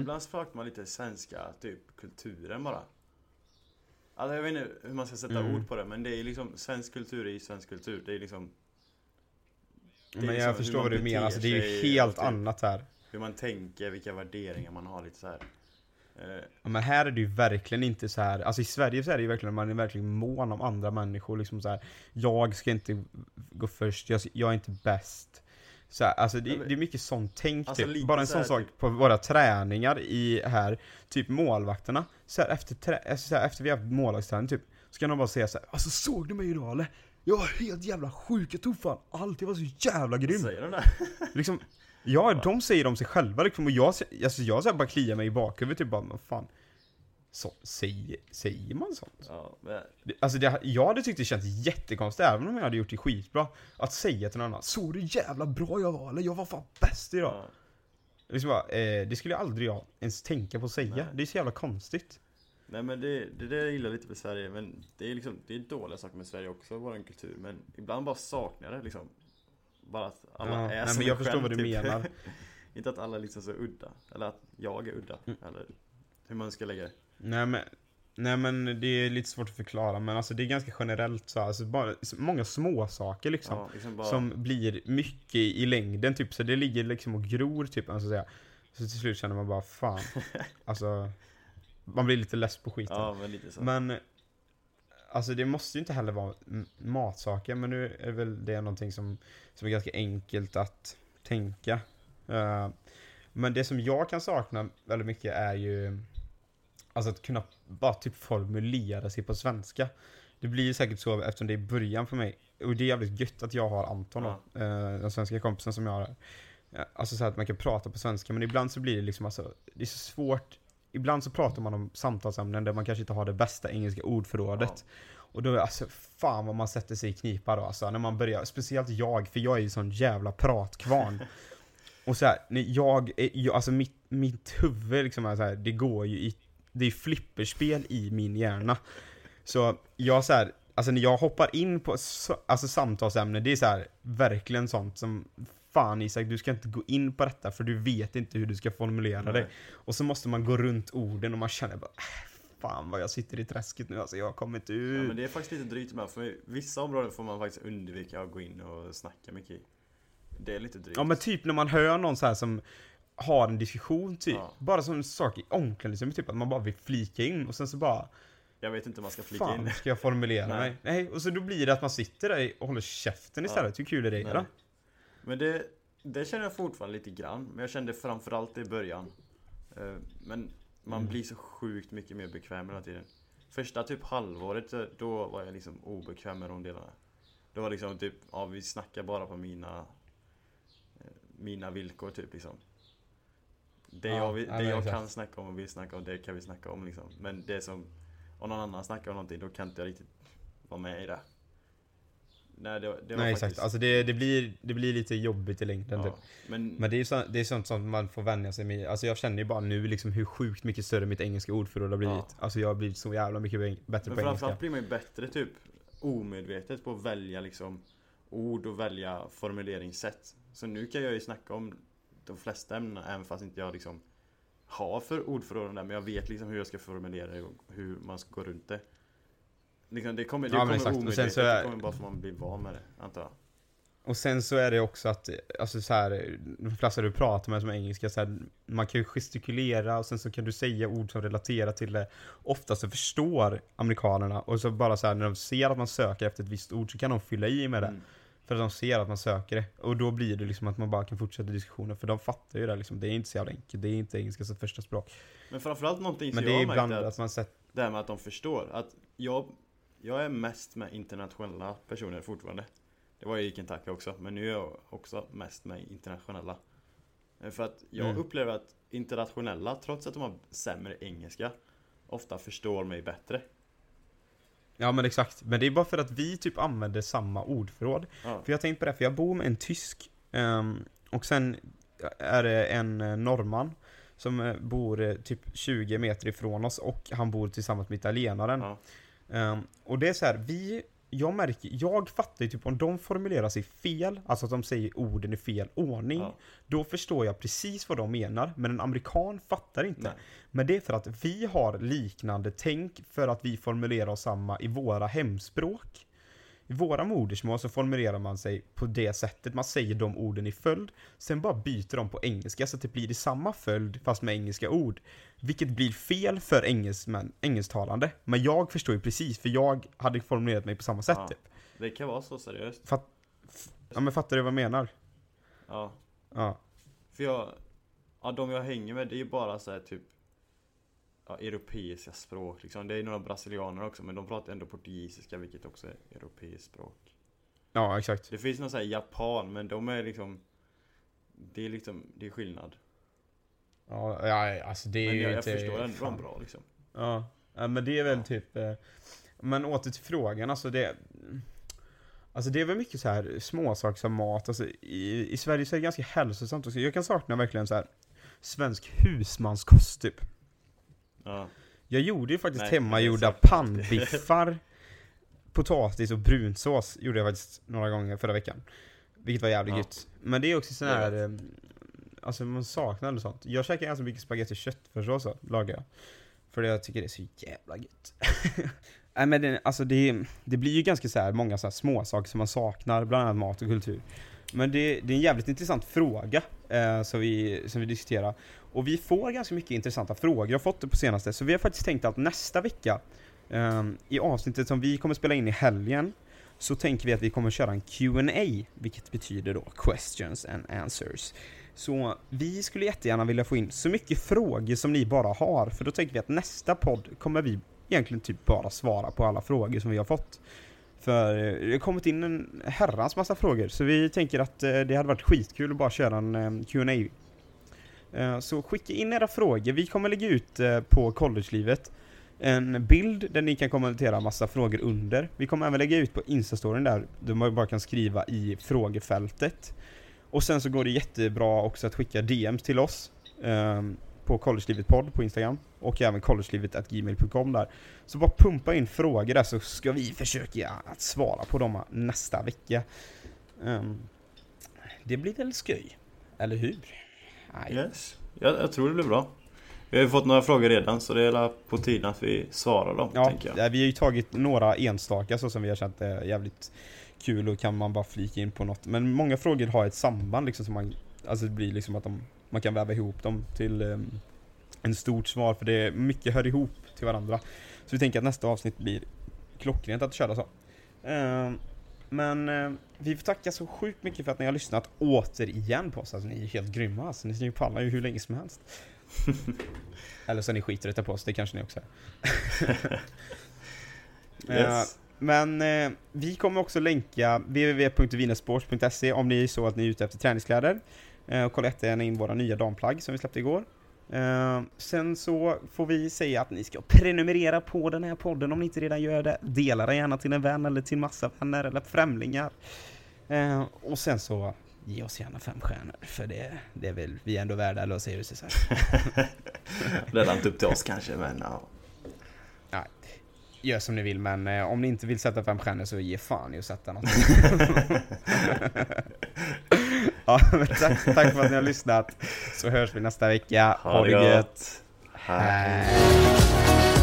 Ibland saknar man lite svenska, typ kulturen bara Alltså jag vet inte hur man ska sätta Mm. ord på det men det är liksom Svensk kultur är ju svensk kultur, det är liksom det är Men liksom jag förstår vad du menar, alltså, det är ju helt typ annat här. Hur man tänker, vilka värderingar man har lite så här. Eh, Ja, Men här är det ju verkligen inte så här. alltså i Sverige så är det ju verkligen, man är verkligen mån om andra människor liksom så här. Jag ska inte gå först, jag, jag är inte bäst. Så här, alltså det, det är mycket sånt tänk Alltså, typ. Bara en så sån sak typ- på våra träningar i här, typ målvakterna. Så här, efter, trä, alltså, så här, efter vi har haft målvaktsträning typ, så kan de bara säga så här, alltså såg du mig idag eller? Jag var helt jävla sjuk, jag tog fan allt, jag var så jävla grym. Säger de det? Liksom, ja, de säger om sig själva liksom, och jag, alltså, jag så bara kliar mig i bakhuvudet typ bara, vad fan. Så, säger, säger man sånt? Ja, men, Alltså det, jag hade tyckt det känns jättekonstigt, även om jag hade gjort det skitbra, att säga till någon annan Såg du jävla bra jag var eller? Jag var fan bäst idag! ja. Liksom bara, eh, det skulle jag aldrig jag ens tänka på att säga, Nej. det är så jävla konstigt Nej men det, det där jag gillar lite med Sverige, men det är liksom, det är dåliga saker med Sverige också, vår kultur, men ibland bara saknar det liksom Bara att alla Ja, är nej, men jag förstår själv, vad du typ. menar. Inte att alla är liksom så udda, eller att jag är udda, Mm. eller hur man ska lägga det Nej men, nej men det är lite svårt att förklara, men alltså det är ganska generellt så, alltså bara så många små saker liksom Ja, liksom bara, Som blir mycket i längden typ, så det ligger liksom och gror typ, alltså säga. Så till slut känner man bara fan, alltså Man blir lite less på skiten ja men lite så Men Alltså det måste ju inte heller vara matsaker, men nu är väl det någonting som, som är ganska enkelt att tänka. Eh, men det som jag kan sakna väldigt mycket är ju Alltså att kunna bara typ formulera sig på svenska. Det blir ju säkert så eftersom det är början för mig. Och det är jävligt gött att jag har Anton då, Ja. eh, den svenska kompisen som jag har. Eh, Alltså så att man kan prata på svenska, men ibland så blir det liksom alltså, det är så svårt Ibland så pratar man om samtalsämnen där man kanske inte har det bästa engelska ordförrådet. Och då är alltså, fan vad man sätter sig i knipa då alltså, när man börjar, speciellt jag, för jag är ju sån jävla pratkvarn. och så här, när jag, jag, alltså mitt, mitt huvud liksom är så här, det går ju i, det är flipperspel i min hjärna. Så jag så här, alltså när jag hoppar in på så, alltså samtalsämnen, det är så här, verkligen sånt som Fan Isak, du ska inte gå in på detta för du vet inte hur du ska formulera Nej. dig. Och så måste man gå runt orden och man känner bara "Äh, Fan vad jag sitter i träsket nu alltså, jag kommer inte Ja, ut. men det är faktiskt lite drygt med, för vissa områden får man faktiskt undvika att gå in och snacka mycket i Det är lite drygt Ja men typ när man hör någon så här som har en diskussion typ, Ja. bara som en sak i omklädningsrummet typ, att man bara vill flika in och sen så bara Jag vet inte om man ska flika Fan, in ska jag formulera Nej. mig? Nej, och så då blir det att man sitter där och håller käften istället, hur kul är det Nej. då? Men det, det känner jag fortfarande lite grann, men jag kände framförallt i början. Eh, Men man Mm. blir så sjukt mycket mer bekväm hela tiden. Första typ halvåret, eh, då var jag liksom obekväm med de delarna. Då var liksom typ, ja vi snackar bara på mina eh, Mina villkor typ liksom. Det Ja, jag, ja, det men jag kan snacka om och vill snacka om, det kan vi snacka om liksom. Men det som, om någon annan snackar om någonting, då kan inte jag riktigt vara med i det Nej det, det Nej faktiskt exakt, alltså det, det, blir, det blir lite jobbigt i längden typ. ja, men, Men det är, så, det är sånt som man får vänja sig med. Alltså jag känner ju bara nu liksom hur sjukt mycket större mitt engelska ordförråd har blivit. Ja. Alltså jag har blivit så jävla mycket bättre Men på engelska. framförallt blir man ju bättre typ omedvetet på att välja liksom ord och välja formuleringssätt. Så nu kan jag ju snacka om de flesta ämnena även fast inte jag liksom har för ordförråd där men jag vet liksom hur jag ska formulera det och hur man ska gå runt det. Liksom det kommer, det Ja, men kommer exakt. Och sen omedvetet, så är- det kommer bara för att man blir van med det, antar jag. Och sen så är det också att, alltså så här, de flesta du pratar med som är engelska, så här, man kan ju gestikulera och sen så kan du säga ord som relaterar till det. Ofta så förstår amerikanerna och så bara så här, när de ser att man söker efter ett visst ord så kan de fylla i med det. Mm. För att de ser att man söker det. Och då blir det liksom att man bara kan fortsätta diskussionen. För de fattar ju det liksom. Det är inte så jävla enkelt. Det är inte engelska som första språk. Men framförallt någonting Men som det är jag har ibland att att man sett... det här med att de förstår. Att jag, jag är mest med internationella personer fortfarande. Det var jag i Kentucky också, men nu är jag också mest med internationella. Eh, För att jag Mm. upplever att internationella, trots att de har sämre engelska, ofta förstår mig bättre. Ja men exakt. Men det är bara för att vi typ använder samma ordförråd. Ja. För jag har tänkt på det, för jag bor med en tysk. ehm, och sen är det en eh, norrman. Som eh, bor typ 20 meter ifrån oss och han bor tillsammans med italienaren. Ja. Ehm, och det är så här, vi, jag märker, jag fattar ju typ om de formulerar sig fel, alltså att de säger orden i fel ordning, Ja. då förstår jag precis vad de menar, men en amerikan fattar inte. Nej. Men det är för att vi har liknande tänk för att vi formulerar oss samma i våra hemspråk. I våra modersmål så formulerar man sig på det sättet, man säger de orden i följd, sen bara byter de på engelska så att det blir i samma följd fast med engelska ord. Vilket blir fel för engelsmän, engelsktalande. Men jag förstår ju precis, för jag hade formulerat mig på samma sätt Ja. typ. Det kan vara så seriöst. Fatt, ja men fattar du vad jag menar? Ja. Ja. För jag, ja de jag hänger med det är ju bara så här typ ja, europeiska språk liksom. Det är några brasilianer också men de pratar ändå portugisiska vilket också är europeiskt språk. Ja, exakt. Det finns någon så här japan men de är liksom Det är liksom, det är skillnad. Ja, ja alltså det är Men ju jag, jag inte... förstår ändå fan. bra liksom. Ja, ja men det är väl Ja. typ eh, Men åter till frågan, alltså det Alltså det är väl mycket så här småsaker som mat, alltså i, i Sverige så är det ganska hälsosamt också. Jag kan sakna verkligen så här svensk husmanskost typ. Ja. Jag gjorde ju faktiskt Nej, hemmagjorda pannbiffar Potatis och brunsås gjorde jag faktiskt några gånger förra veckan Vilket var jävligt Ja. gött. Men det är också sån här eh, Alltså man saknar ändå sånt. Jag käkar ganska mycket spagetti och köttfärssås så, lagar jag. För jag tycker det är så jävla gött. Nej men det, alltså det, det blir ju ganska så här många så här små saker som man saknar, bland annat mat och kultur. Men det, det är en jävligt intressant fråga eh, som, vi, som vi diskuterar och vi får ganska mycket intressanta frågor, jag har fått det på senaste, så vi har faktiskt tänkt att nästa vecka eh, i avsnittet som vi kommer spela in i helgen så tänker vi att vi kommer köra en Q&A vilket betyder då questions and answers. Så vi skulle jättegärna vilja få in så mycket frågor som ni bara har, för då tänker vi att nästa podd kommer vi egentligen typ bara svara på alla frågor som vi har fått. För eh, det har kommit in en herrans massa frågor, så vi tänker att eh, det hade varit skitkul att bara köra en eh, Q&A Så skicka in era frågor, vi kommer lägga ut på collegelivet en bild där ni kan kommentera massa frågor under. Vi kommer även lägga ut på instastoryn där, där man bara kan skriva i frågefältet. Och sen så går det jättebra också att skicka DMs till oss ehm, på collegelivet podd på Instagram och även collegelivet.gmail.com där. Så bara pumpa in frågor där så ska vi försöka att svara på dem nästa vecka. Ehm, det blir väl skoj, eller hur? Nej. Yes. Jag, jag tror det blir bra. Vi har ju fått några frågor redan så det är på tiden att vi svarar dem, Ja, tänker jag. ja, vi har ju tagit några enstaka så som vi har känt är jävligt kul och kan man bara flika in på något. Men många frågor har ett samband liksom som man, alltså det blir liksom att de, man kan väva ihop dem till um, en stort svar för det är mycket hör ihop till varandra. Så vi tänker att nästa avsnitt blir klockrent att köra så. Ehm, men eh, vi får tacka så sjukt mycket för att ni har lyssnat återigen på oss. Alltså ni är helt grymma alltså. Ni pallar ju hur länge som helst. Eller så är ni skiträtta på oss, det kanske ni också är. Eh, Yes. Men eh, vi kommer också länka www.vinesports.se om ni är så att ni är ute efter träningskläder. Eh, och kolla jättegärna in våra nya damplagg som vi släppte igår. Eh, sen så får vi säga att ni ska prenumerera på den här podden om ni inte redan gör det. Dela den gärna till en vän eller till massa vänner eller främlingar. Eh, och sen så ge oss gärna fem stjärnor för det, det är väl vi är ändå värda, eller vad säger du Cesar? Det är inte upp till oss kanske men ja. Gör som ni vill men eh, om ni inte vill sätta fem stjärnor så ge fan i att sätta något. ja, tack, tack för att ni har lyssnat. Så hörs vi nästa vecka. Ha det gött. Hej. Hej.